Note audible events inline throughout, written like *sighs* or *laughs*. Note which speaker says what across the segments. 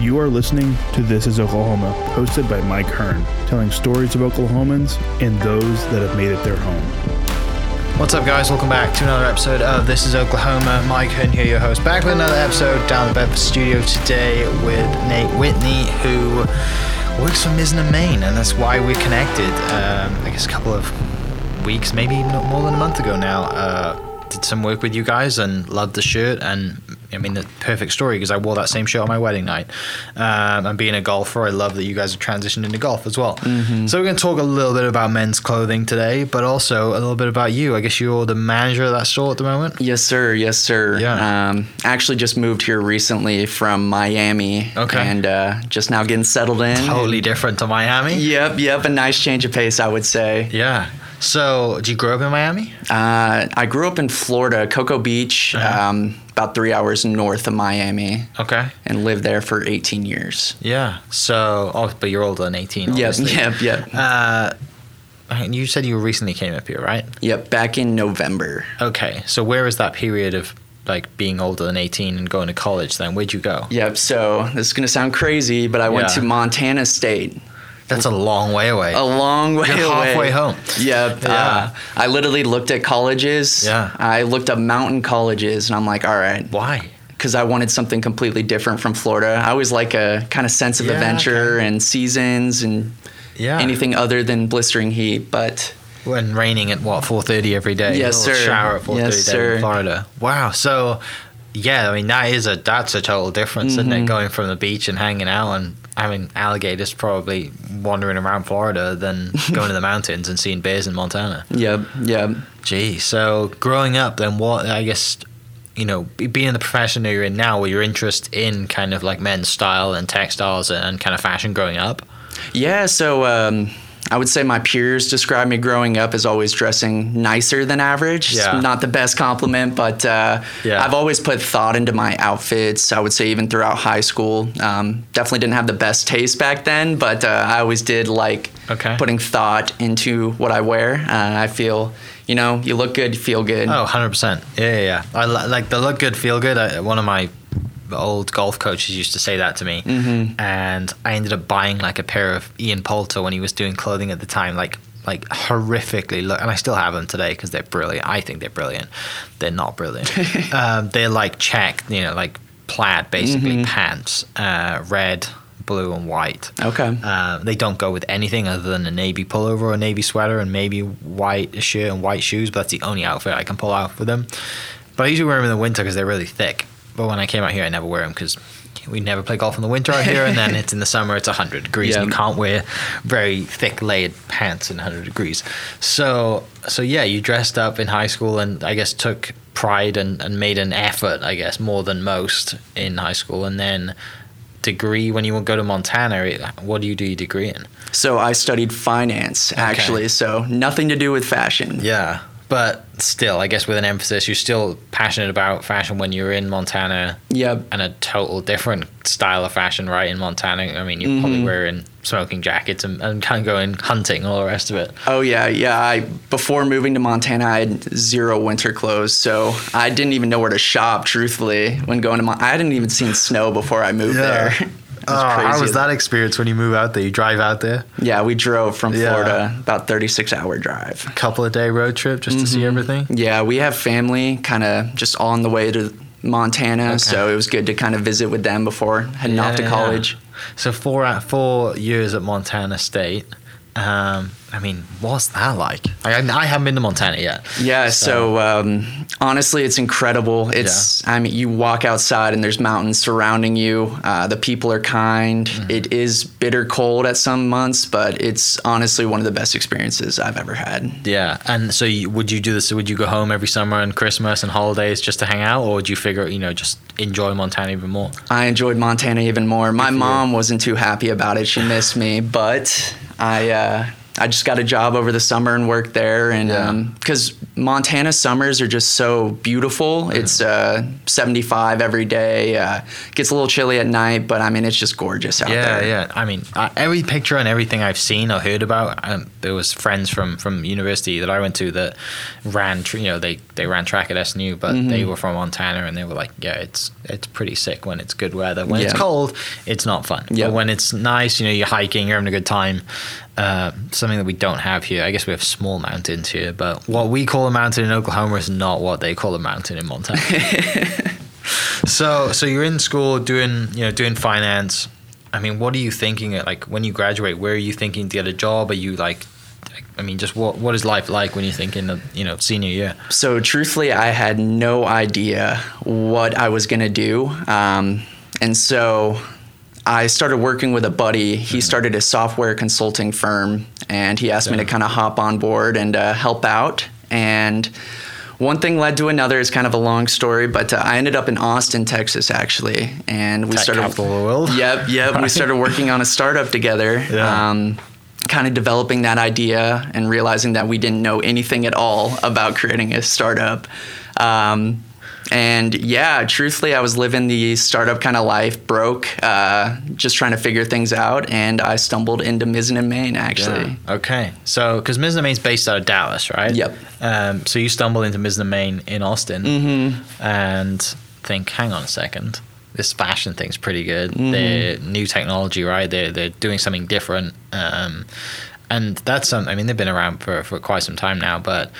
Speaker 1: You are listening to This is Oklahoma, hosted by Mike Hearn, telling stories of Oklahomans and those that have made it their home.
Speaker 2: What's up, guys? Welcome back to another episode of This is Oklahoma. Mike Hearn here, your host, back with another episode down the Bedford studio today with Nate Whitney, who works for Mizzen, Main, and that's why we're connected. Um, I guess a couple of weeks, maybe not more than a month ago now. Uh, did some work with you guys and loved the shirt and I mean the perfect story because I wore that same shirt on my wedding night. Um, and being a golfer, I love that you guys have transitioned into golf as well.
Speaker 3: Mm-hmm.
Speaker 2: So we're going to talk a little bit about men's clothing today, but also a little bit about you. I guess you're the manager of that store at the moment.
Speaker 3: Yes, sir. Yes, sir.
Speaker 2: Yeah.
Speaker 3: Um, actually, just moved here recently from Miami.
Speaker 2: Okay.
Speaker 3: And uh, just now getting settled in.
Speaker 2: Totally different to Miami.
Speaker 3: Yep, yep. A nice change of pace, I would say.
Speaker 2: Yeah. So, do you grow up in Miami?
Speaker 3: Uh, I grew up in Florida, Cocoa Beach,
Speaker 2: Uh-huh.
Speaker 3: um, about three hours north of Miami,
Speaker 2: Okay.
Speaker 3: and lived there for 18 years.
Speaker 2: Yeah. So, oh, but you're older than 18.
Speaker 3: Yep,
Speaker 2: Obviously. *laughs*
Speaker 3: yep, yep.
Speaker 2: Uh, and you said you recently came up here, right?
Speaker 3: Yep, back in November.
Speaker 2: Okay. So, where is that period of like being older than 18 and going to college then? Where'd you go?
Speaker 3: Yep, so this is going to sound crazy, but I went to Montana State.
Speaker 2: That's a long way away.
Speaker 3: A long way
Speaker 2: You're
Speaker 3: away.
Speaker 2: halfway home.
Speaker 3: Yep.
Speaker 2: Yeah.
Speaker 3: Uh, I literally looked at colleges.
Speaker 2: Yeah.
Speaker 3: I looked up mountain colleges, and I'm like, all right,
Speaker 2: Why?
Speaker 3: because I wanted something completely different from Florida. I always like a kind of sense of
Speaker 2: Yeah,
Speaker 3: adventure
Speaker 2: okay.
Speaker 3: and seasons and
Speaker 2: Yeah.
Speaker 3: anything other than blistering heat. But
Speaker 2: When raining at what 4:30 every day.
Speaker 3: Yes, sir.
Speaker 2: Shower at 4:30
Speaker 3: Yes,
Speaker 2: in Florida. Wow. So, yeah, I mean that is a that's a total difference, isn't
Speaker 3: Mm-hmm.
Speaker 2: it? Going from the beach and hanging out and having alligators probably wandering around Florida than *laughs* going to the mountains and seeing bears in Montana.
Speaker 3: yep, yep.
Speaker 2: Gee. So growing up, then what? I guess. You know, be- being the profession that you're in now, were your interest in kind of like men's style and textiles and kind of fashion growing up?
Speaker 3: Yeah, so um, I would say my peers describe me growing up as always dressing nicer than average. It's
Speaker 2: Yeah.
Speaker 3: not the best compliment, but uh,
Speaker 2: Yeah.
Speaker 3: I've always put thought into my outfits. I would say even throughout high school. Um, definitely didn't have the best taste back then, but uh, I always did like
Speaker 2: Okay.
Speaker 3: putting thought into what I wear. Uh, I feel, you know, you look good, you feel good.
Speaker 2: Oh, 100%. Yeah, yeah, yeah. I li- like the look good, feel good. I, one of my old golf coaches used to say that to me. Mm-hmm. And I ended up buying like a pair of Ian Poulter when he was doing clothing at the time, like like horrifically look and I still have them today because they're brilliant. I think they're brilliant. They're not brilliant. *laughs* um, they're like checked, you know, like plaid basically pants, uh, red, blue and white.
Speaker 3: Okay.
Speaker 2: Uh, they don't go with anything other than a navy pullover or a navy sweater and maybe white shirt and white shoes, but that's the only outfit I can pull out for them. But I usually wear them in the winter because they're really thick. But when I came out here, I never wear them because we never play golf in the winter out here, and then it's in the summer, it's 100 degrees, and you can't wear very thick layered pants in 100 degrees. So, so yeah, you dressed up in high school and I guess took pride and, and made an effort, I guess, more than most in high school. And then degree when you go to Montana, what do you do your degree in?
Speaker 3: So I studied finance, actually, so nothing to do with fashion.
Speaker 2: Yeah, but still, I guess with an emphasis, you're still passionate about fashion when you're in Montana,
Speaker 3: Yep.
Speaker 2: and a total different style of fashion, right? In Montana, I mean, you're probably
Speaker 3: Mm-hmm.
Speaker 2: wearing smoking jackets and, and kind of going hunting, all the rest of it.
Speaker 3: Oh yeah, yeah. I before moving to Montana, I had zero winter clothes, so I didn't even know where to shop. Truthfully, when going to Mon- I hadn't even seen snow before I moved
Speaker 2: Yeah.
Speaker 3: there.
Speaker 2: Oh,
Speaker 3: was
Speaker 2: how was that experience when you move out there? You drive out there,
Speaker 3: Yeah, we drove from
Speaker 2: Yeah.
Speaker 3: Florida, about thirty six hour drive.
Speaker 2: couple of day road trip just to
Speaker 3: Mm-hmm.
Speaker 2: see everything.
Speaker 3: Yeah, we have family kind of just on the way to Montana, so it was good to kind of visit with them before heading off to college.
Speaker 2: yeah. So four four years at Montana State. Um, I mean, what's that like? I, I haven't been to Montana yet.
Speaker 3: Yeah, so, um, honestly, it's incredible. It's, I mean, you walk outside and there's mountains surrounding you. Uh, the people are kind.
Speaker 2: Mm-hmm.
Speaker 3: It is bitter cold at some months, but it's honestly one of the best experiences I've ever had.
Speaker 2: Yeah, and so you, would you do this? Would you go home every summer and Christmas and holidays just to hang out, or would you figure, you know, just enjoy Montana even more?
Speaker 3: I enjoyed Montana even more. My mom wasn't too happy about it. She missed me, but I, uh, I just got a job over the summer and worked there, and because Montana summers are just so beautiful. It's uh, 75 every day. Uh, gets a little chilly at night, but I mean it's just gorgeous out
Speaker 2: Yeah,
Speaker 3: there.
Speaker 2: yeah. Yeah. I mean, uh, every picture and everything I've seen or heard about, um, there was friends from from university that I went to that ran, tr- you know, they they ran track at SNU, but
Speaker 3: Mm-hmm.
Speaker 2: they were from Montana and they were like, yeah, it's it's pretty sick when it's good weather. When it's cold, it's not fun.
Speaker 3: Yeah.
Speaker 2: But when it's nice, you know, you're hiking, you're having a good time. Uh, something that we don't have here. I guess we have small mountains here, but what we call a mountain in Oklahoma is not what they call a mountain in Montana. *laughs* So, so you're in school doing, you know, doing finance. I mean, what are you thinking? Like when you graduate, where are you thinking to get a job? Are you like, I mean, just what what is life like when you're thinking of, you know, senior year?
Speaker 3: So truthfully, I had no idea what I was gonna do, um, and so I started working with a buddy. He started a software consulting firm, and he asked me to kind of hop on board and uh, help out. And one thing led to another. It's kind of a long story, but uh, I ended up in Austin, Texas, actually, and we
Speaker 2: Tech
Speaker 3: started.
Speaker 2: capital of the world. *laughs*
Speaker 3: Yep, yep. We started working on a startup together.
Speaker 2: Yeah.
Speaker 3: Um, kind of developing that idea and realizing that we didn't know anything at all about creating a startup. Um, and yeah, truthfully, I was living the startup kind of life, broke, uh, just trying to figure things out. And I stumbled into Mizzen Main, actually.
Speaker 2: Yeah. Okay. So, because Mizzen Main's based out of Dallas, right?
Speaker 3: Yep.
Speaker 2: Um, so you stumble into Mizzen and Maine in Austin
Speaker 3: Mm-hmm.
Speaker 2: and think, hang on a second, this fashion thing's pretty good.
Speaker 3: Mm-hmm.
Speaker 2: They're new technology, right? They're they're doing something different. Um, and that's some. I mean, they've been around for for quite some time now, but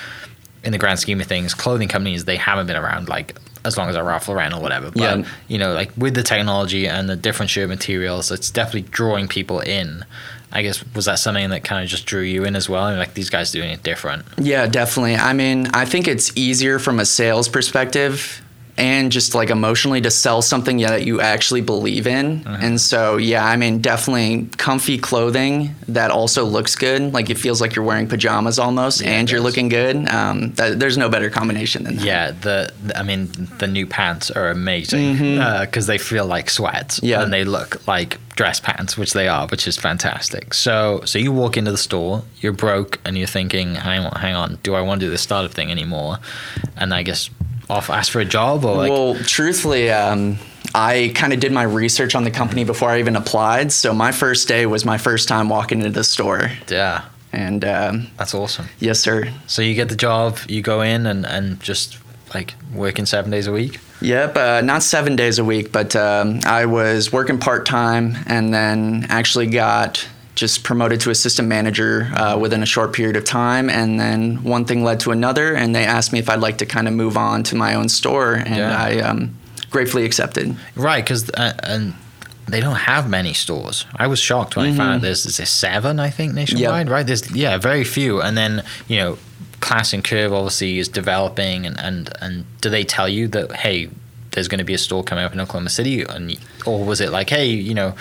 Speaker 2: in the grand scheme of things, clothing companies they haven't been around like as long as a Ralph Lauren or whatever. But
Speaker 3: Yeah.
Speaker 2: you know, like with the technology and the different shirt materials, it's definitely drawing people in. I guess was that something that kind of just drew you in as well? And like these guys doing it different.
Speaker 3: Yeah, definitely. I mean, I think it's easier from a sales perspective and just like emotionally to sell something that you actually believe in. And so, yeah, I mean, definitely comfy clothing that also looks good. Like it feels like you're wearing pajamas almost
Speaker 2: Yeah,
Speaker 3: and you're looking good. Um, that, there's no better combination than that.
Speaker 2: Yeah, the, I mean the new pants are amazing because they feel like sweats
Speaker 3: Mm-hmm. Yeah.
Speaker 2: and they look like dress pants, which they are, which is fantastic. So so you walk into the store, you're broke, and you're thinking, hang on, hang on, do I want to do this startup thing anymore? And I guess off ask for a job or like
Speaker 3: well, truthfully, um, I kind of did my research on the company before I even applied. So my first day was my first time walking into the store.
Speaker 2: yeah,
Speaker 3: And um,
Speaker 2: that's awesome.
Speaker 3: yes, sir.
Speaker 2: So you get the job, you go in and and just like working seven days a week.
Speaker 3: Yep, uh, not seven days a week, but um, I was working part time and then actually got just promoted to assistant manager uh, within a short period of time. And then one thing led to another, and they asked me if I'd like to kind of move on to my own store, and
Speaker 2: Yeah.
Speaker 3: I um, gratefully accepted.
Speaker 2: Right, because uh, and they don't have many stores. I was shocked when I found out there's, there's seven, I think, nationwide. Right? There's yeah, very few. And then you know, Classen Curve obviously is developing, and and and do they tell you that hey, there's going to be a store coming up in Oklahoma City, and or was it like hey, you know.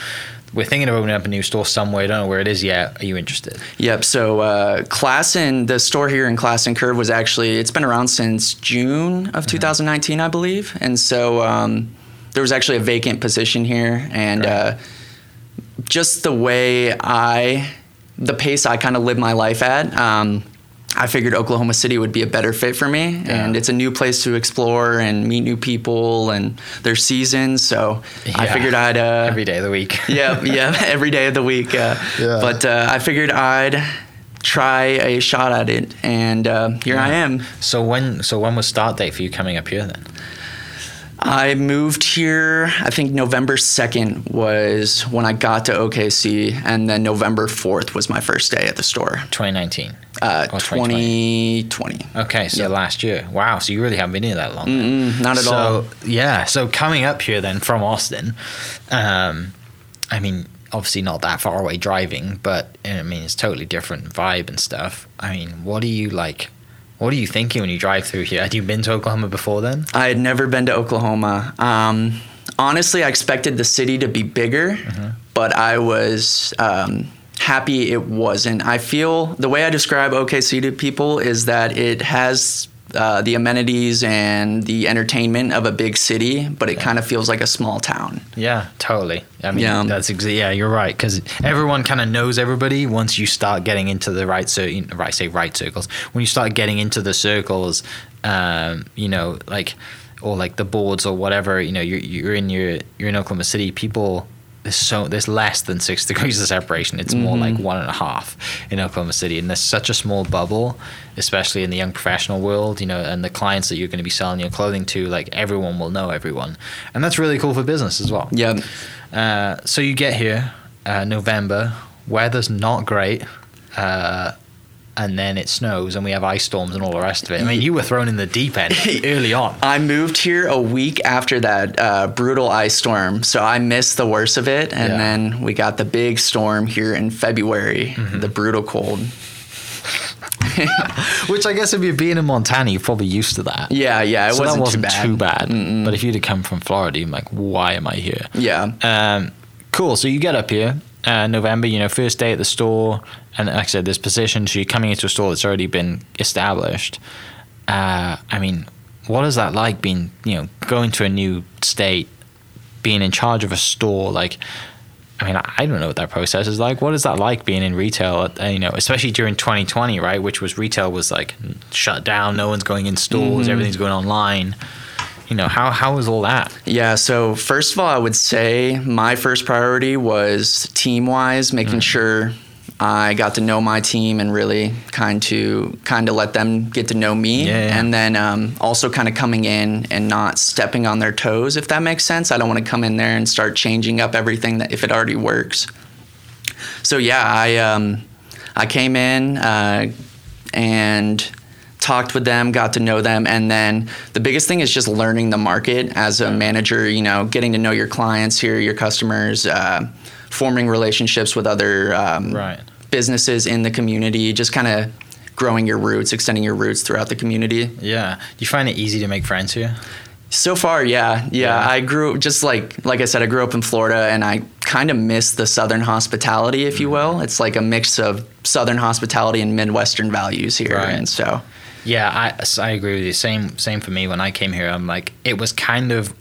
Speaker 2: We're thinking of opening up a new store somewhere. I don't know where it is yet. Are you interested?
Speaker 3: Yep. So uh, Class and the store here in Classen Curve was actually it's been around since June of 2019, I believe, and so um, there was actually a vacant position here, and
Speaker 2: Right.
Speaker 3: uh, just the way I, the pace I kind of live my life at. Um, I figured Oklahoma City would be a better fit for me, and it's a new place to explore and meet new people, and there's seasons. So I figured I'd uh,
Speaker 2: Every day of the week. *laughs*
Speaker 3: yeah, yeah, *laughs* every day of the week. Uh,
Speaker 2: Yeah.
Speaker 3: But uh, I figured I'd try a shot at it, and uh, here I am.
Speaker 2: So when so when was start date for you coming up here then?
Speaker 3: I moved here. I think November second was when I got to OKC, and then November fourth was my first day at the store.
Speaker 2: 2019.
Speaker 3: Uh,
Speaker 2: Or 2020.
Speaker 3: 2020.
Speaker 2: Okay, so last year. Wow, so you really haven't been here that long.
Speaker 3: Not at
Speaker 2: so,
Speaker 3: all.
Speaker 2: Yeah, so coming up here then from Austin, um, I mean, obviously not that far away driving, but I mean, it's totally different vibe and stuff. I mean, what are you like? What are you thinking when you drive through here? Had you been to Oklahoma before then?
Speaker 3: I had never been to Oklahoma. Um, honestly, I expected the city to be bigger, but I was um, happy it wasn't. I feel the way I describe OKC to people is that it has uh, the amenities and the entertainment of a big city, but it kind of feels like a small town.
Speaker 2: Yeah, totally. I mean,
Speaker 3: Yeah.
Speaker 2: that's exa- yeah, you're right because everyone kind of knows everybody once you start getting into the right cir- right say right circles. When you start getting into the circles, um, you know, like or like the boards or whatever, you know, you're you're in your you're in Oklahoma City. People there's so there's less than six *laughs* degrees of separation. It's more like one and a half in Oklahoma City, and there's such a small bubble, especially in the young professional world. You know, and the clients that you're going to be selling your clothing to, like everyone will know everyone, and that's really cool for business as well.
Speaker 3: Yeah.
Speaker 2: Uh, so you get here, uh, November, weather's not great, uh, and then it snows and we have ice storms and all the rest of it. I mean, you were thrown in the deep end *laughs* early on.
Speaker 3: I moved here a week after that uh, brutal ice storm, so I missed the worst of it. And
Speaker 2: Yeah.
Speaker 3: then we got the big storm here in February,
Speaker 2: Mm-hmm.
Speaker 3: the brutal cold. *laughs* *laughs*
Speaker 2: Which I guess if you're being in Montana, you're probably used to that.
Speaker 3: Yeah, yeah, it
Speaker 2: so
Speaker 3: wasn't,
Speaker 2: that wasn't
Speaker 3: too bad.
Speaker 2: But if you'd have come from Florida, you're like, why am I here?
Speaker 3: Yeah.
Speaker 2: Um, cool. So you get up here, uh, November, you know, first day at the store. And like I said, this position, so you're coming into a store that's already been established. Uh, I mean, what is that like being, you know, going to a new state, being in charge of a store? Like, I mean, I don't know what that process is like. What is that like being in retail? uh, You know, especially during 2020, right? Which was retail was like shut down. No one's going in stores. Everything's going online. You know, how how was all that?
Speaker 3: Yeah, so first of all, I would say my first priority was team wise, making sure I got to know my team and really kind to kind of let them get to know me,
Speaker 2: Yeah, yeah.
Speaker 3: and then um, also kind of coming in and not stepping on their toes, if that makes sense. I don't want to come in there and start changing up everything that if it already works. So yeah, I um, I came in uh, and talked with them, got to know them, and then the biggest thing is just learning the market as a manager. You know, getting to know your clients here, your customers, uh, forming relationships with other um,
Speaker 2: Right.
Speaker 3: businesses in the community, just kind of growing your roots, extending your roots throughout the community.
Speaker 2: Yeah. Do you find it easy to make friends here?
Speaker 3: So far, yeah, yeah.
Speaker 2: Yeah.
Speaker 3: I grew just like like I said, I grew up in Florida, and I kind of miss the Southern hospitality, if you
Speaker 2: Mm-hmm.
Speaker 3: will. It's like a mix of Southern hospitality and Midwestern values here,
Speaker 2: Right.
Speaker 3: and so
Speaker 2: Yeah, I, I agree with you. Same same for me. When I came here, I'm like, it was kind of,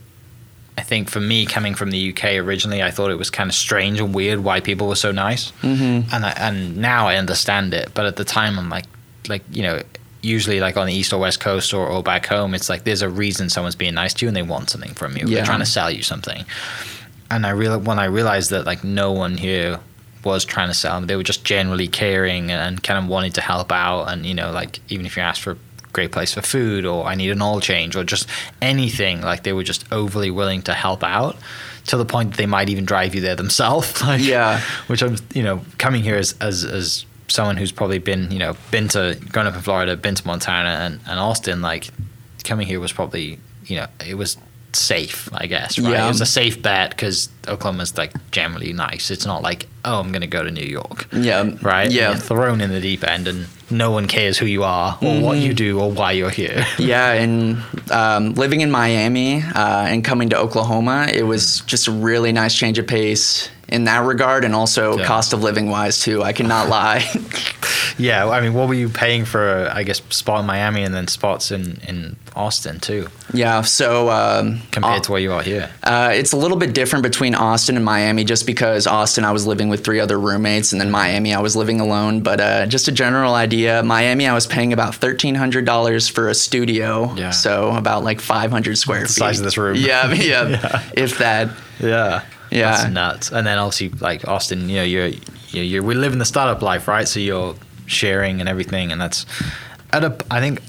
Speaker 2: I think for me coming from the UK originally, I thought it was kind of strange and weird why people were so nice, mm-hmm. and I, and now I understand it. But at the time, I'm like, like you know, usually like on the east or west coast or, or back home, it's like there's a reason someone's being nice to you and they want something from you.
Speaker 3: Yeah.
Speaker 2: They're trying to sell you something. And I real when I realized that like no one here was trying to sell, them. they were just generally caring and kind of wanted to help out. And you know, like even if you asked for a great place for food or I need an oil change or just anything, like they were just overly willing to help out to the point that they might even drive you there themselves. *laughs* Like,
Speaker 3: Yeah.
Speaker 2: Which I'm, you know, coming here as as as someone who's probably been, you know, been to grown up in Florida, been to Montana and, and Austin, like coming here was probably, you know, it was safe, I guess, right?
Speaker 3: Yeah.
Speaker 2: It was a safe bet because Oklahoma's like generally nice. It's not like, oh, I'm going to go to New York,
Speaker 3: yeah,
Speaker 2: right?
Speaker 3: yeah.
Speaker 2: You're thrown in the deep end and no one cares who you are or what
Speaker 3: Mm-hmm.
Speaker 2: you do or why you're here. *laughs*
Speaker 3: Yeah, and um, living in Miami uh, and coming to Oklahoma, it was just a really nice change of pace in that regard, and also
Speaker 2: Yeah.
Speaker 3: cost of living wise too. I cannot *laughs* lie.
Speaker 2: yeah, I mean, what were you paying for, I guess, spot in Miami and then spots in, in Austin too,
Speaker 3: yeah, so um,
Speaker 2: compared
Speaker 3: Au-
Speaker 2: to where you are here?
Speaker 3: Uh, it's a little bit different between Austin and Miami, just because Austin I was living with three other roommates, and then Miami I was living alone. But uh, just a general idea, Miami I was paying about thirteen hundred dollars for a studio,
Speaker 2: Yeah.
Speaker 3: so about like five hundred square
Speaker 2: The
Speaker 3: feet.
Speaker 2: size of this room.
Speaker 3: Yeah, *laughs* *laughs* yeah, if that.
Speaker 2: Yeah.
Speaker 3: Yeah.
Speaker 2: That's nuts. And then obviously like Austin, you know, you're you're, you're we live in the startup life, right? So you're sharing and everything and that's at a I think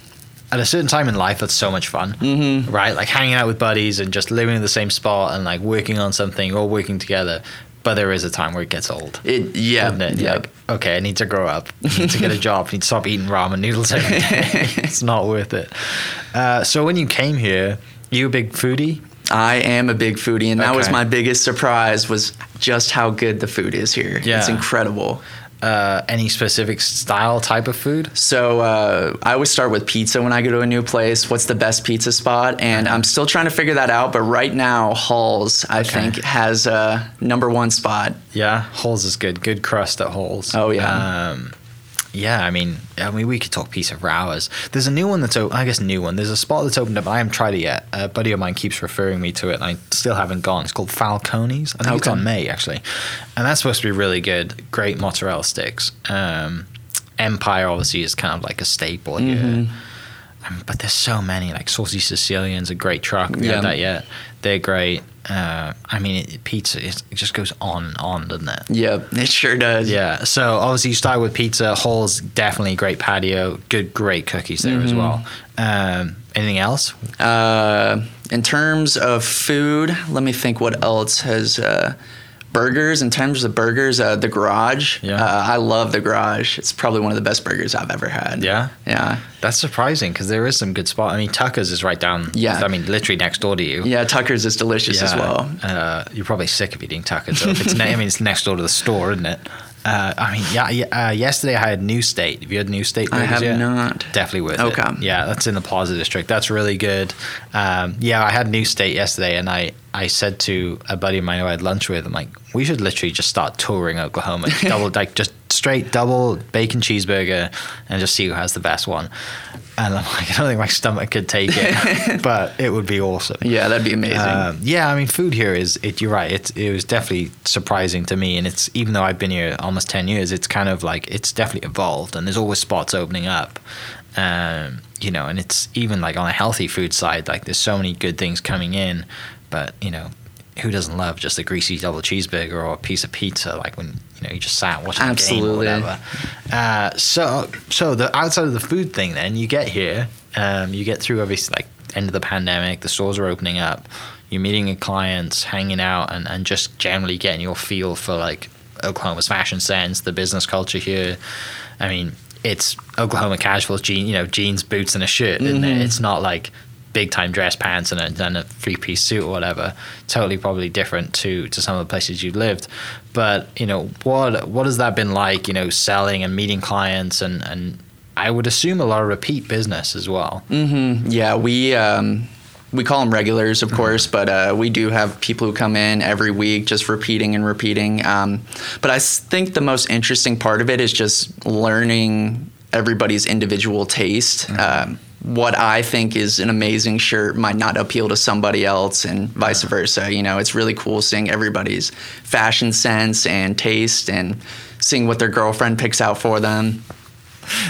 Speaker 2: at a certain time in life that's so much fun. Mm-hmm. Right? Like hanging out with buddies and just living in the same spot and like working on something or working together. But there is a time where it gets old.
Speaker 3: It yeah
Speaker 2: it?
Speaker 3: Yeah.
Speaker 2: Like, okay, I need to grow up. I need to get a *laughs* job. I need to stop eating ramen noodles every day. *laughs* it's not worth it. Uh, so when you came here, you a big foodie?
Speaker 3: I am a big foodie, and that was my biggest surprise was just how good the food is here.
Speaker 2: Yeah.
Speaker 3: It's incredible.
Speaker 2: Uh, any specific style type of food?
Speaker 3: So uh, I always start with pizza when I go to a new place. What's the best pizza spot? And I'm still trying to figure that out. But right now, Hall's I
Speaker 2: Okay.
Speaker 3: think has a number one spot.
Speaker 2: Yeah, Hall's is good. Good crust at Hall's.
Speaker 3: Oh, yeah.
Speaker 2: Um, yeah, I mean, I mean, we could talk pizza for hours. There's a new one that's open. I guess new one. There's a spot that's opened up. I haven't tried it yet. A buddy of mine keeps referring me to it, and I still haven't gone. It's called Falcone's. I think it's on May actually, and that's supposed to be really good. Great mozzarella sticks. Um, Empire obviously is kind of like a staple here.
Speaker 3: Mm-hmm.
Speaker 2: Um, but there's so many like saucy Sicilian's a great truck. We
Speaker 3: Yeah.
Speaker 2: had that yet. They're great. Uh, I mean, it, pizza it just goes on and on, doesn't it?
Speaker 3: Yeah, it sure does.
Speaker 2: Yeah. So obviously you start with pizza. Hall's definitely great patio. Good, great cookies there
Speaker 3: Mm-hmm.
Speaker 2: as well. Um, anything else?
Speaker 3: Uh, in terms of food, let me think what else has. Uh, burgers, in terms of burgers, uh, the garage.
Speaker 2: Yeah.
Speaker 3: Uh, I love the garage. It's probably one of the best burgers I've ever had.
Speaker 2: Yeah.
Speaker 3: Yeah.
Speaker 2: That's surprising because there is some good spot. I mean, Tucker's is right down.
Speaker 3: Yeah.
Speaker 2: I mean, literally next door to you.
Speaker 3: Yeah, Tucker's is delicious as well.
Speaker 2: Uh, you're probably sick of eating Tucker's. So it's ne- I mean, it's next door to the store, isn't it? Uh, I mean, yeah. yeah uh, yesterday I had New State. Have you had New State?
Speaker 3: I have
Speaker 2: yet?
Speaker 3: not.
Speaker 2: Definitely worth
Speaker 3: Okay.
Speaker 2: it. Yeah, that's in the Plaza District. That's really good. Um, yeah, I had New State yesterday, and I I said to a buddy of mine who I had lunch with, I'm like, we should literally just start touring Oklahoma, Just double *laughs* like just straight double bacon cheeseburger, and just see who has the best one. And I'm like, *laughs* I don't think my stomach could take it, *laughs* but it would be awesome.
Speaker 3: Yeah, that'd be amazing.
Speaker 2: Um, yeah, I mean, food here is it. You're right. It it was definitely surprising to me, and it's even though I've been here almost ten years, it's kind of like it's definitely evolved, and there's always spots opening up. Um, you know, and it's even like on a healthy food side, like there's so many good things coming in, but you know, who doesn't love just a greasy double cheeseburger or a piece of pizza? Like when you know you just sat watching
Speaker 3: Absolutely.
Speaker 2: a game or whatever. Uh, so so the outside of the food thing, then you get here, um, you get through obviously like end of the pandemic, the stores are opening up, you're meeting your clients, hanging out, and, and just generally getting your feel for like Oklahoma's fashion sense, the business culture here. I mean, it's Oklahoma casuals, jean, you know, jeans, boots, and a shirt, isn't it? It's not like big time dress pants and a, and a three piece suit or whatever. Totally, probably different to to some of the places you've lived. But you know, what what has that been like? You know, selling and meeting clients and and I would assume a lot of repeat business as well.
Speaker 3: hmm Yeah, we um, we call them regulars, of course, but uh, we do have people who come in every week, just repeating and repeating. Um, but I think the most interesting part of it is just learning everybody's individual taste. Um, what I think is an amazing shirt might not appeal to somebody else, and vice versa. You know, it's really cool seeing everybody's fashion sense and taste, and seeing what their girlfriend picks out for them.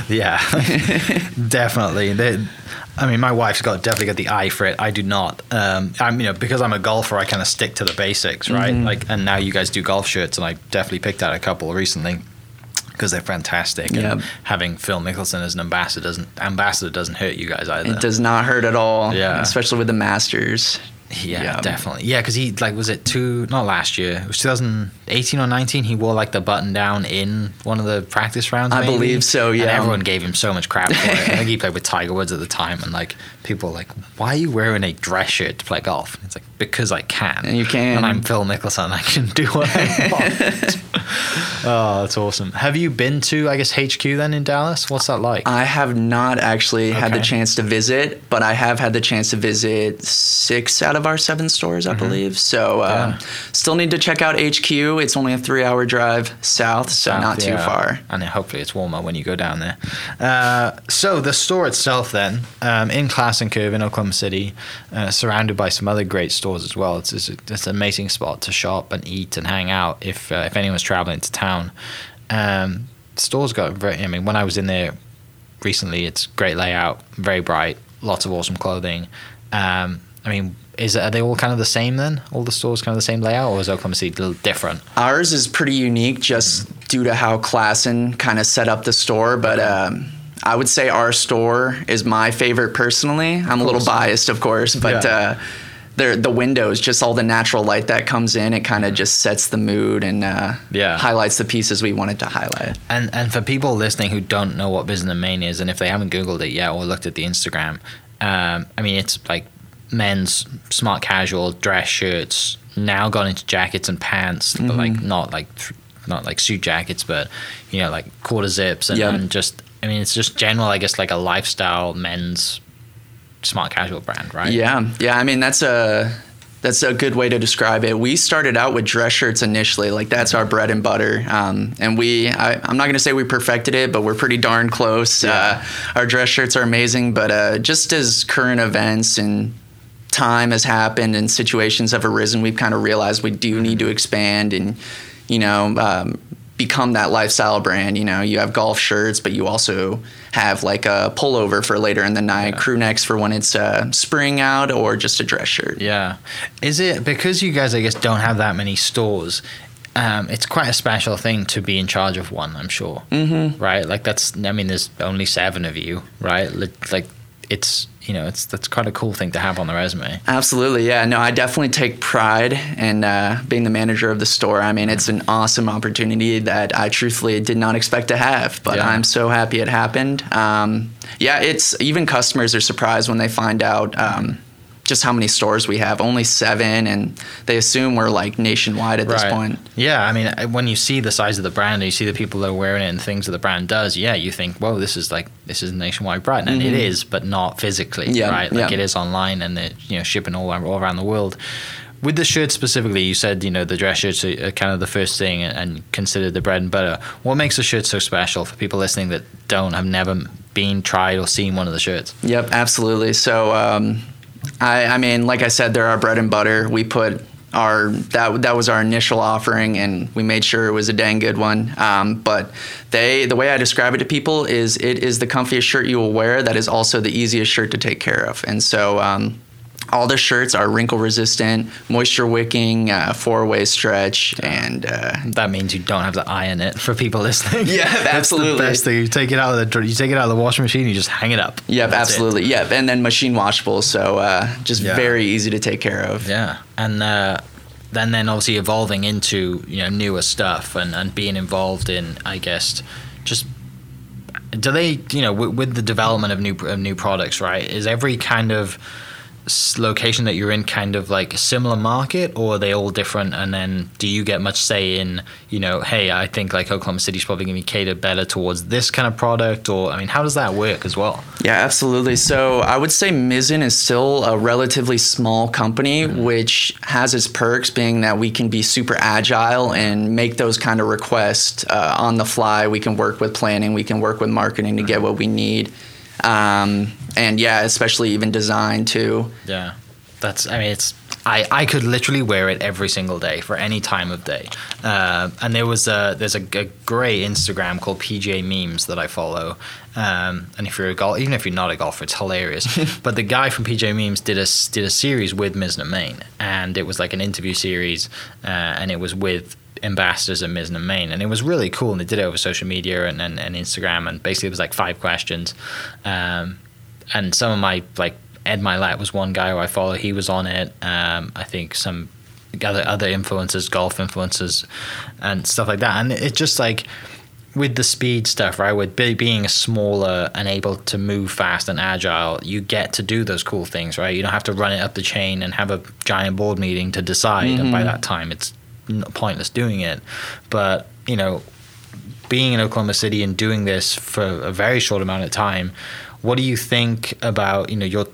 Speaker 2: Yeah, *laughs* *laughs* definitely. They, I mean, my wife's got definitely got the eye for it. I do not. Um, I'm you know because I'm a golfer, I kind of stick to the basics, right? Like, and now you guys do golf shirts, and I definitely picked out a couple recently because they're fantastic.
Speaker 3: Yep.
Speaker 2: And having Phil Mickelson as an ambassador doesn't ambassador doesn't hurt you guys either.
Speaker 3: It does not hurt at all.
Speaker 2: Yeah.
Speaker 3: Especially with the Masters.
Speaker 2: Yeah,
Speaker 3: Yeah.
Speaker 2: definitely. Yeah, because he like was it two? Not last year. It was 2018 or 19. He wore like the button down in one of the practice rounds.
Speaker 3: I
Speaker 2: maybe.
Speaker 3: believe so,
Speaker 2: And
Speaker 3: yeah.
Speaker 2: everyone gave him so much crap for it. I think he *laughs* played with Tiger Woods at the time, and like people were like, "Why are you wearing a dress shirt to play golf?" And it's like because I can.
Speaker 3: And you can.
Speaker 2: And I'm Phil Mickelson. I can do what I *laughs* want. oh, that's awesome. Have you been to I guess HQ then in Dallas? What's that like?
Speaker 3: I have not actually had the chance to visit, but I have had the chance to visit six out of our seven stores, I believe. So uh,
Speaker 2: Mm-hmm. Yeah.
Speaker 3: still need to check out HQ. It's only a three hour drive south, so not too far.
Speaker 2: And hopefully it's warmer when you go down there. Uh, so the store itself, then, um, in Classen Curve in Oklahoma City, uh, surrounded by some other great stores as well. It's, it's, it's an amazing spot to shop and eat and hang out if uh, if anyone's traveling to town. Um, store's got very. I mean, when I was in there recently, it's great layout, very bright, lots of awesome clothing. Um, I mean. Is are they all kind of the same then? All the stores kind of the same layout, or is Oklahoma City a little different?
Speaker 3: Ours is pretty unique just due to how Classen kind of set up the store, but um, I would say our store is my favorite personally. I'm a little biased, of course, but
Speaker 2: Yeah.
Speaker 3: uh, the the windows, just all the natural light that comes in, it kind of just sets the mood and uh,
Speaker 2: Yeah.
Speaker 3: highlights the pieces we wanted to highlight.
Speaker 2: And and for people listening who don't know what Mizzen Main is, and if they haven't Googled it yet or looked at the Instagram, um, I mean it's like men's smart casual dress shirts now gone into jackets and pants, but like
Speaker 3: Mm-hmm.
Speaker 2: not like not like suit jackets, but you know like quarter zips and,
Speaker 3: Yeah.
Speaker 2: and just I mean it's just general I guess like a lifestyle men's smart casual brand, right?
Speaker 3: Yeah, yeah. I mean, that's a that's a good way to describe it. We started out with dress shirts initially, like that's our bread and butter. Um, and we, I, am not going to say we perfected it, but we're pretty darn close. Yeah. Uh, our dress shirts are amazing, but uh, just as current events and time has happened and situations have arisen, we've kind of realized we do need to expand and, you know, um, become that lifestyle brand. You know, you have golf shirts, but you also have like a pullover for later in the night, yeah. crew necks for when it's uh, spring out, or just a dress shirt.
Speaker 2: Yeah. Is it because you guys, I guess, don't have that many stores? Um, it's quite a special thing to be in charge of one, I'm sure.
Speaker 3: Mm-hmm.
Speaker 2: Right? Like that's, I mean, there's only seven of you, right? Like it's you know it's that's quite a cool thing to have on the resume.
Speaker 3: Absolutely yeah. No i definitely take pride in uh, being the manager of the store. I mean it's an awesome opportunity that i truthfully did not expect to have but yeah. i'm so happy it happened. Um, yeah it's even customers are surprised when they find out um, just how many stores we have only seven and they assume we're like nationwide at right. this point
Speaker 2: yeah i mean when you see the size of the brand and you see the people that are wearing it and things that the brand does yeah you think whoa this is like this is a nationwide brand and mm-hmm. it is but not physically yeah, right like yeah. it is online and they're you know shipping all, all around the world with the shirt specifically, you said you know the dress shirts are kind of the first thing and considered the bread and butter. What makes a shirt so special for people listening that don't have never been tried or seen one of the shirts?
Speaker 3: Yep, absolutely. So um, I, I mean, like I said, they're our bread and butter. We put our that that was our initial offering, and we made sure it was a dang good one. Um, but they, the way I describe it to people is, it is the comfiest shirt you will wear. That is also the easiest shirt to take care of, and so. Um, all the shirts are wrinkle resistant, moisture wicking, uh, four way stretch, and uh,
Speaker 2: that means you don't have to iron it for people listening.
Speaker 3: Yeah, *laughs* absolutely.
Speaker 2: the best thing. You take it out of the you take it out of the washing machine, you just hang it up.
Speaker 3: Yep, absolutely. It. Yep, and then machine washable, so uh, just yeah. very easy to take care of.
Speaker 2: Yeah, and uh, then then obviously evolving into you know newer stuff and and being involved in I guess just do they you know with, with the development of new of new products right is every kind of location that you're in kind of like a similar market or are they all different? And then do you get much say in you know hey i think like oklahoma city's probably going to be catered better towards this kind of product or i mean how does that work as well?
Speaker 3: Yeah absolutely. So i would say mizzen is still a relatively small company mm-hmm. which has its perks being that we can be super agile and make those kind of requests uh, on the fly. We can work with planning we can work with marketing to get what we need um, and yeah, especially even design too.
Speaker 2: Yeah, that's. I mean, it's. I, I could literally wear it every single day for any time of day. Uh, and there was a there's a, a, great Instagram called PJ Memes that I follow. Um, and if you're a golf, even if you're not a golfer, it's hilarious. *laughs* but the guy from PJ Memes did a did a series with Mizzen Main, and it was like an interview series, uh, and it was with ambassadors at Mizzen and Main, and it was really cool. And they did it over social media and, and, and Instagram, and basically it was like five questions. Um, and some of my like Ed Mylett was one guy who I follow. He was on it. Um, I think some other other influencers, golf influencers, and stuff like that. And it's just like with the speed stuff, right? With being smaller and able to move fast and agile, you get to do those cool things, right? You don't have to run it up the chain and have a giant board meeting to decide. Mm-hmm. And by mm-hmm. that time, it's pointless doing it. But you know, being in Oklahoma City and doing this for a very short amount of time, what do you think about you know your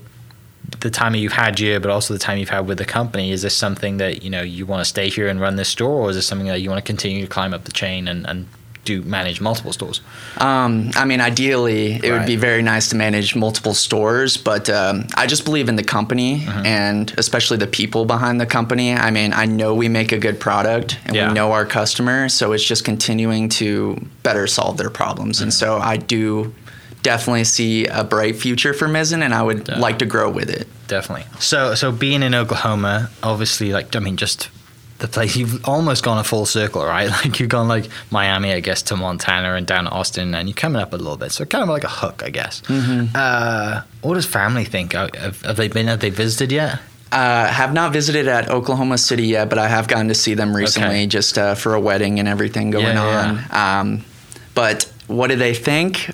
Speaker 2: the time you've had here, but also the time you've had with the company? Is this something that you know you want to stay here and run this store, or is this something that you want to continue to climb up the chain and, and do manage multiple stores?
Speaker 3: Um, I mean, ideally, it right. would be very nice to manage multiple stores, but um, I just believe in the company mm-hmm. and especially the people behind the company. I mean, I know we make a good product and yeah. we know our customer, so it's just continuing to better solve their problems. Mm-hmm. And so I do definitely see a bright future for Mizzen, and I would definitely. like to grow with it.
Speaker 2: Definitely. So, so being in Oklahoma, obviously, like I mean, just the place you've almost gone a full circle, right? *laughs* Like you've gone like Miami, I guess, to Montana and down to Austin, and you're coming up a little bit. So kind of like a hook, I guess.
Speaker 3: Mm-hmm.
Speaker 2: Uh, what does family think? Have, have, they been? Have they visited yet?
Speaker 3: Uh, have not visited at Oklahoma City yet, but I have gotten to see them recently, okay. just uh, for a wedding and everything going yeah, on. Um, but what do they think?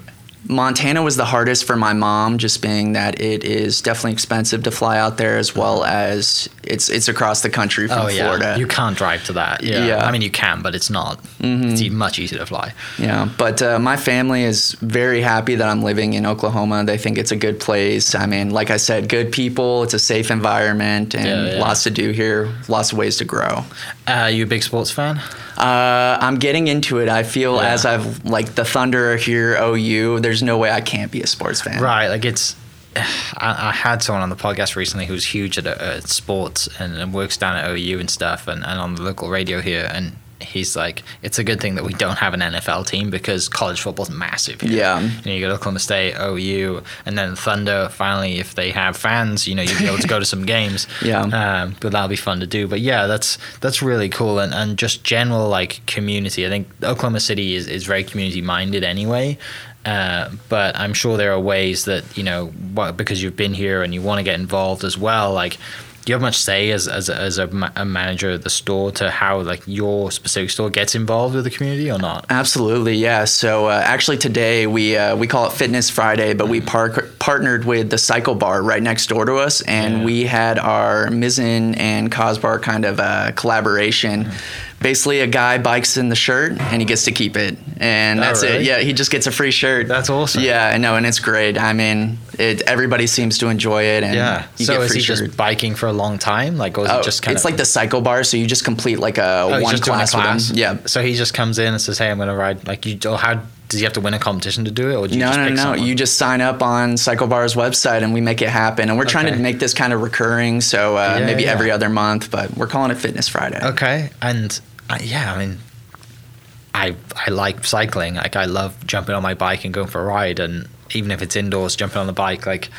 Speaker 3: Montana was the hardest for my mom, just being that it is definitely expensive to fly out there, as well as it's it's across the country from
Speaker 2: oh yeah,
Speaker 3: Florida.
Speaker 2: you can't drive to that. Yeah.
Speaker 3: Yeah. Mm-hmm.
Speaker 2: I mean you can, but it's not. It's e- much easier to fly.
Speaker 3: Yeah, but uh, my family is very happy that I'm living in Oklahoma. They think it's a good place. I mean, like I said, good people. It's a safe environment, and
Speaker 2: Yeah,
Speaker 3: lots to do here. Lots of ways to grow.
Speaker 2: Uh, you a big sports fan?
Speaker 3: Uh, I'm getting into it. I feel
Speaker 2: Yeah.
Speaker 3: as I've like the Thunder here, OU. There's no way I can't be a sports fan.
Speaker 2: Right, like it's. *sighs* I, I had someone on the podcast recently who's huge at, uh, at sports and, and works down at OU and stuff, and, and on the local radio here. And he's like, it's a good thing that we don't have an NFL team because college football's massive. Here.
Speaker 3: Yeah.
Speaker 2: You, know, you got Oklahoma State, OU, and then Thunder. Finally, if they have fans, you know, you'll be able to go to some *laughs* games.
Speaker 3: Yeah.
Speaker 2: Um, but that'll be fun to do. But yeah, that's that's really cool, and, and just general like community. I think Oklahoma City is, is very community minded anyway. Uh, but I'm sure there are ways that you know because you've been here and you want to get involved as well. Like, do you have much say as as a, as a, ma- a manager at the store to how like your specific store gets involved with the community or not?
Speaker 3: Absolutely, yeah. So uh, actually today we uh, we call it Fitness Friday, but we par- partnered with the Cycle Bar right next door to us, and
Speaker 2: Yeah.
Speaker 3: we had our Mizzen and Cosbar kind of uh, collaboration. Basically, a guy bikes in the shirt and he gets to keep it, and
Speaker 2: Oh,
Speaker 3: that's it. Yeah, he just gets a free shirt.
Speaker 2: That's awesome.
Speaker 3: Yeah, I know, and it's great. I mean, it, everybody seems to enjoy it, and
Speaker 2: Yeah.
Speaker 3: you
Speaker 2: So
Speaker 3: get
Speaker 2: is
Speaker 3: free
Speaker 2: he
Speaker 3: shirt.
Speaker 2: just biking for a long time? Like, or is
Speaker 3: Oh,
Speaker 2: it just kind
Speaker 3: it's
Speaker 2: of
Speaker 3: like the cycle bar, so you just complete like a
Speaker 2: Oh,
Speaker 3: one
Speaker 2: a
Speaker 3: class,
Speaker 2: class.
Speaker 3: with him. Yeah,
Speaker 2: So he just comes in and says, "Hey, I'm going to ride." Like you, or how does he have to win a competition to do it, or do you
Speaker 3: No,
Speaker 2: just
Speaker 3: no, no.
Speaker 2: someone?
Speaker 3: You just sign up on Cycle Bar's website and we make it happen. And we're trying
Speaker 2: Okay.
Speaker 3: to make this kind of recurring. So uh,
Speaker 2: Yeah,
Speaker 3: maybe
Speaker 2: yeah.
Speaker 3: every other month, but we're calling it Fitness Friday.
Speaker 2: Okay, and uh, yeah, I mean, I I like cycling. Like I love jumping on my bike and going for a ride, and even if it's indoors, jumping on the bike, like.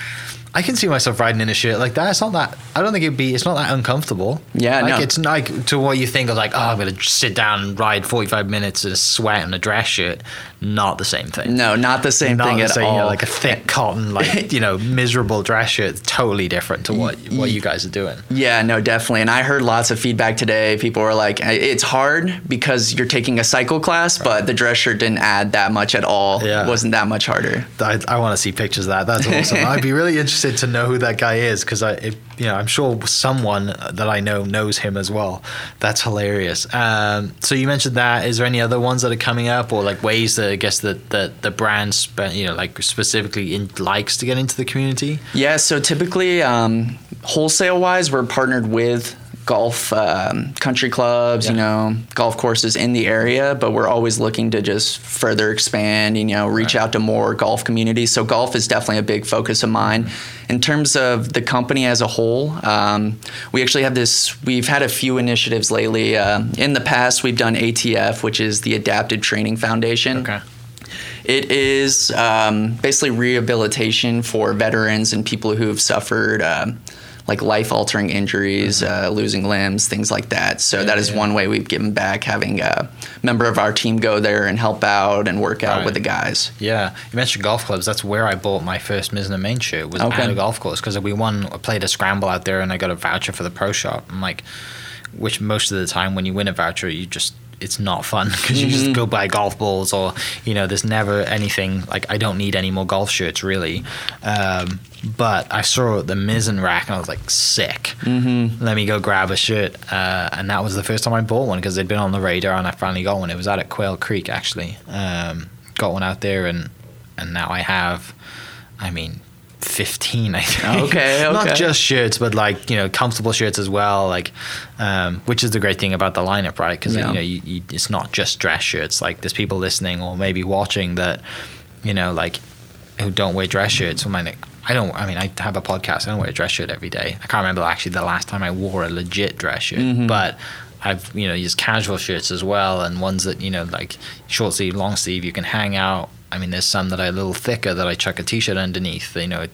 Speaker 2: I can see myself riding in a shirt like that. It's not that. I don't think it'd be. It's not that uncomfortable.
Speaker 3: Yeah,
Speaker 2: like
Speaker 3: no.
Speaker 2: it's like to what you think of like. Oh, I'm gonna sit down and ride 45 minutes in a sweat in a dress shirt. Not the same thing.
Speaker 3: No, not the same
Speaker 2: Not
Speaker 3: thing
Speaker 2: the
Speaker 3: at
Speaker 2: same, you
Speaker 3: all.
Speaker 2: know, like a thick *laughs* cotton, like you know, miserable dress shirt. Totally different to what what you guys are doing.
Speaker 3: yeah, no, definitely. And I heard lots of feedback today. People were like, it's hard because you're taking a cycle class, but the dress shirt didn't add that much at all.
Speaker 2: Yeah.
Speaker 3: It wasn't that much harder.
Speaker 2: I, I want to see pictures of that. That's awesome. *laughs* I'd be really interested to know who that guy is because I, it, know, I'm sure someone that I know knows him as well. That's hilarious. Um, so you mentioned that. Is there any other ones that are coming up, or like ways that I guess that the the brand, spe- you know, like specifically in, likes to get into the community?
Speaker 3: Yeah, so typically, um, wholesale wise, we're partnered with golf um, country clubs, you know, golf courses in the area, but we're always looking to just further expand, you know, reach
Speaker 2: Right.
Speaker 3: out to more golf communities. So golf is definitely a big focus of mine. In terms of the company as a whole, um, we actually have this. We've had a few initiatives lately. Uh, in the past, we've done ATF, which is the Adaptive Training Foundation.
Speaker 2: Okay.
Speaker 3: It is um, basically rehabilitation for veterans and people who have suffered um, like life altering injuries, uh, losing limbs, things like that. So that is
Speaker 2: Mm-hmm. yeah.
Speaker 3: one way we've given back, having a member of our team go there and help out and work out
Speaker 2: Right.
Speaker 3: with the guys.
Speaker 2: Yeah, you mentioned golf clubs. That's where I bought my first Mizzen Main shirt. Was
Speaker 3: Okay.
Speaker 2: at a golf course because we won, I played a scramble out there, and I got a voucher for the pro shop. I'm like, which most of the time when you win a voucher, you just it's not fun *laughs* because you just go buy golf balls or you know there's never anything like I don't need any more golf shirts really. Um, but I saw the Mizzen rack and I was like sick. Mm-hmm. Let me go grab a shirt, uh, and that was the first time I bought one because they'd been on the radar and I finally got one. It was out at Quail Creek actually. Um, got one out there and and now I have, I mean. 15 I think.
Speaker 3: Okay, *laughs*
Speaker 2: Not just shirts but like, you know, comfortable shirts as well like um, which is the great thing about the lineup, right? Cuz
Speaker 3: Yeah.
Speaker 2: you know, you, you, it's not just dress shirts. Like there's people listening or maybe watching that you know, like who don't wear dress shirts. I mean, I don't. I mean, I have a podcast. I don't wear a dress shirt every day. I can't remember actually the last time I wore a legit dress shirt,
Speaker 3: Mm-hmm.
Speaker 2: but. I've you know used casual shirts as well, and ones that you know like short sleeve, long sleeve. You can hang out. I mean, there's some that are a little thicker that I chuck a t-shirt underneath. You know,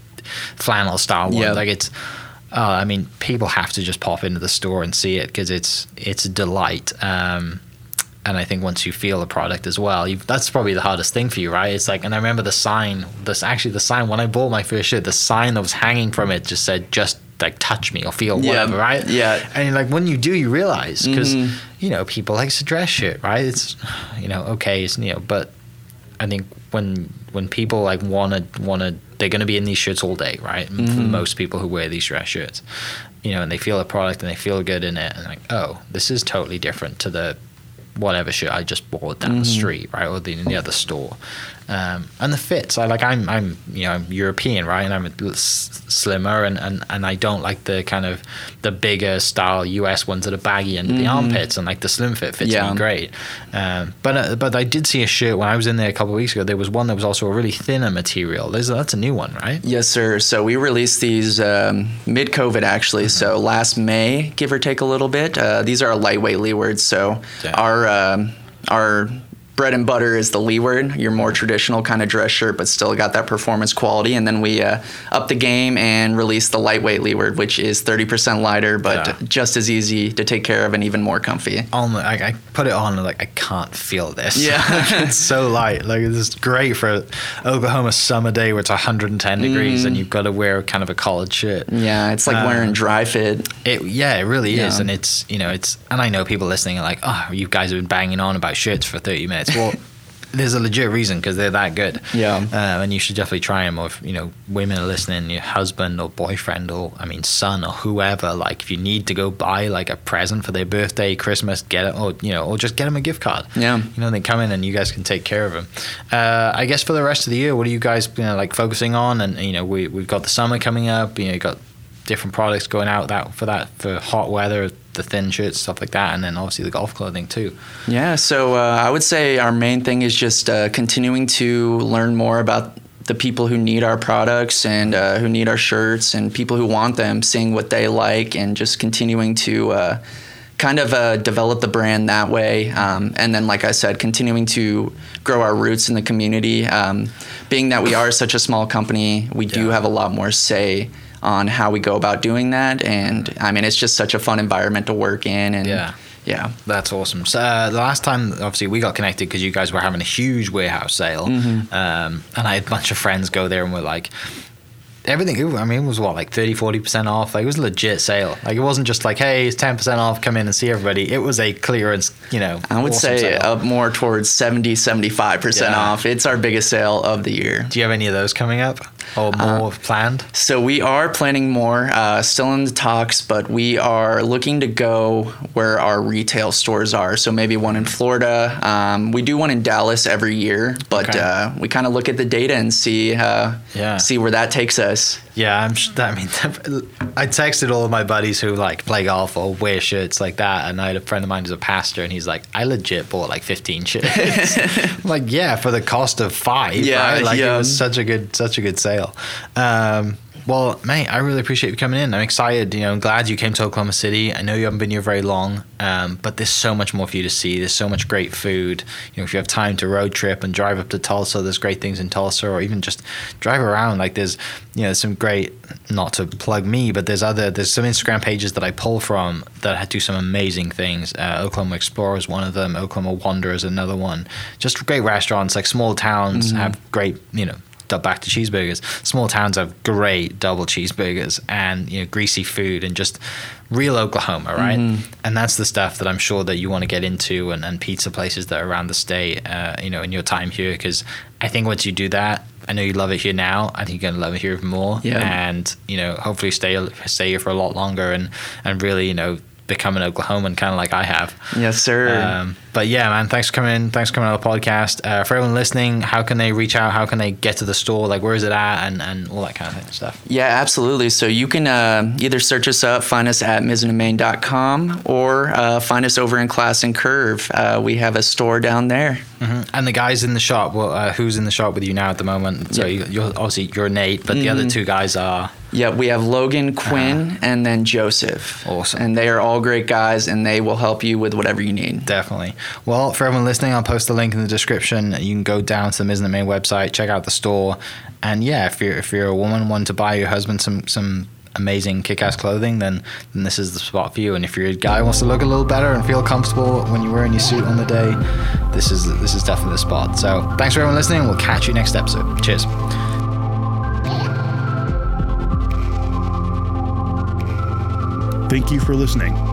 Speaker 2: flannel style one.
Speaker 3: Yep.
Speaker 2: Like it's. Uh, I mean, people have to just pop into the store and see it because it's it's a delight. Um, and I think once you feel the product as well, you that's probably the hardest thing for you, right? It's like, and I remember the sign. This actually the sign when I bought my first shirt, the sign that was hanging from it just said, "Just like touch me or feel
Speaker 3: Yeah,
Speaker 2: whatever," right?
Speaker 3: yeah.
Speaker 2: And like when you do, you realize because
Speaker 3: Mhm.
Speaker 2: you know people like to dress shirt, right? It's you know okay, it's you know, but I think when when people like want to want to they're going to be in these shirts all day, right?
Speaker 3: Mm-hmm.
Speaker 2: most people who wear these dress shirts, you know, and they feel a product and they feel good in it, and like, oh, this is totally different to the whatever shirt I just bought down
Speaker 3: Mm-hmm.
Speaker 2: the street, right, or the, in the other store. Um, and the fits, I like. I'm, I'm, you know, I'm European, right, and I'm a slimmer, and, and, and I don't like the kind of the bigger style US ones that are baggy under the armpits, and like the slim fit fits
Speaker 3: Mm-hmm. Yeah.
Speaker 2: me great. Um, but uh, but I did see a shirt when I was in there a couple of weeks ago. There was one that was also a really thinner material. There's, that's a new one, right?
Speaker 3: Yes, sir. So we released these um, mid COVID, actually. So last May, give or take a little bit. Uh, these are lightweight leewards. So
Speaker 2: Yeah.
Speaker 3: our um, our bread and butter is the leeward, your more traditional kind of dress shirt, but still got that performance quality. And then we uh, up the game and released the lightweight leeward, which is 30% lighter, but
Speaker 2: Yeah.
Speaker 3: just as easy to take care of and even more comfy.
Speaker 2: I, I put it on and like I can't feel this.
Speaker 3: Yeah. *laughs*
Speaker 2: it's so light. Like it's great for Oklahoma summer day where it's 110 degrees and you've got to wear kind of a collared shirt.
Speaker 3: Yeah, it's like
Speaker 2: Uh,
Speaker 3: wearing dry fit.
Speaker 2: It yeah, it really is, and it's you know it's and I know people listening are like, oh, you guys have been banging on about shirts for 30 minutes. Well. There's a legit reason because they're that good.
Speaker 3: Yeah.
Speaker 2: Uh, and you should definitely try them. Or if, you know, women are listening, your husband or boyfriend or I mean, son or whoever. Like, if you need to go buy like a present for their birthday, Christmas, get it, or you know, or just get them a gift card.
Speaker 3: Yeah.
Speaker 2: You know, they come in and you guys can take care of them. Uh, I guess for the rest of the year, what are you guys you know, like focusing on? And you know, we we've got the summer coming up. You know, you got different products going out that for that for hot weather, the thin shirts, stuff like that, and then obviously the golf clothing too.
Speaker 3: Yeah, so uh, I would say our main thing is just uh, continuing to learn more about the people who need our products and uh, who need our shirts and people who want them, seeing what they like, and just continuing to uh, kind of uh, develop the brand that way. Um, and then, like I said, continuing to grow our roots in the community. Um, being that we are such a small company, we do
Speaker 2: Yeah.
Speaker 3: have a lot more say on how we go about doing that. And I mean, it's just such a fun environment to work in. And
Speaker 2: Yeah.
Speaker 3: yeah.
Speaker 2: That's awesome. So uh, the last time, obviously, we got connected because you guys were having a huge warehouse sale, um, and I had a bunch of friends go there and were like. Everything, I mean, it was what, like 30, 40% off? Like, it was a legit sale. Like, it wasn't just like, hey, it's 10% off, come in and see everybody. It was a clearance, you know.
Speaker 3: I would
Speaker 2: awesome
Speaker 3: say up more towards 70, 75%
Speaker 2: Yeah.
Speaker 3: off. It's our biggest sale of the year.
Speaker 2: Do you have any of those coming up or
Speaker 3: Uh,
Speaker 2: more planned?
Speaker 3: So we are planning more, uh, still in the talks, but we are looking to go where our retail stores are. So maybe one in Florida. Um, we do one in Dallas every year, but
Speaker 2: Okay.
Speaker 3: uh, we kind of look at the data and see uh,
Speaker 2: Yeah.
Speaker 3: see where that takes us.
Speaker 2: Yeah, I'm. sh- I mean, *laughs* I texted all of my buddies who like play golf or wear shirts like that, and I had a friend of mine who's a pastor, and he's like, "I legit bought like 15 shirts." *laughs* I'm like, yeah, for the cost of five.
Speaker 3: Yeah,
Speaker 2: right? like
Speaker 3: yeah.
Speaker 2: it was such a good, such a good sale. Um, well, mate, I really appreciate you coming in. I'm excited. You know, I'm glad you came to Oklahoma City. I know you haven't been here very long, um, but there's so much more for you to see. There's so much great food. You know, if you have time to road trip and drive up to Tulsa, there's great things in Tulsa, or even just drive around. Like there's, you know, some great. Not to plug me, but there's other there's some Instagram pages that I pull from that do some amazing things. Uh, Oklahoma Explorer is one of them. Oklahoma Wanderer is another one. Just great restaurants, like small towns have great, you know, back to cheeseburgers. Small towns have great double cheeseburgers and you know greasy food and just real Oklahoma, right? And that's the stuff that I'm sure that you want to get into and, and pizza places that are around the state, uh, you know, in your time here. Because I think once you do that, I know you love it here now. I think you're gonna love it here even more.
Speaker 3: Yeah.
Speaker 2: And you know, hopefully stay stay here for a lot longer and and really you know become an Oklahoman, kind of like I have.
Speaker 3: Yes, sir.
Speaker 2: Um, but yeah, man, thanks for coming. Thanks for coming on the podcast. Uh, for everyone listening, how can they reach out? How can they get to the store? Like, where is it at, and, and all that kind of thing, stuff.
Speaker 3: Yeah, absolutely. So you can uh, either search us up, find us at mizzenandmain.com, or uh, find us over in Classen Curve. Uh, we have a store down there.
Speaker 2: And the guys in the shop, well, uh, who's in the shop with you now at the moment? So you, you're obviously you're Nate, but the other two guys are.
Speaker 3: Yeah, we have Logan, Quinn, and then Joseph.
Speaker 2: Awesome.
Speaker 3: And they are all great guys, and they will help you with whatever you need.
Speaker 2: Definitely. Well, for everyone listening, I'll post the link in the description. You can go down to the Mizzen Main website, check out the store, and yeah, if you're if you're a woman wanting to buy your husband some some amazing kick-ass clothing, then then this is the spot for you. And if you're a guy wants to look a little better and feel comfortable when you're wearing your suit on the day, this is this is definitely the spot. So thanks for everyone listening. We'll catch you next episode. Cheers.
Speaker 1: Thank you for listening.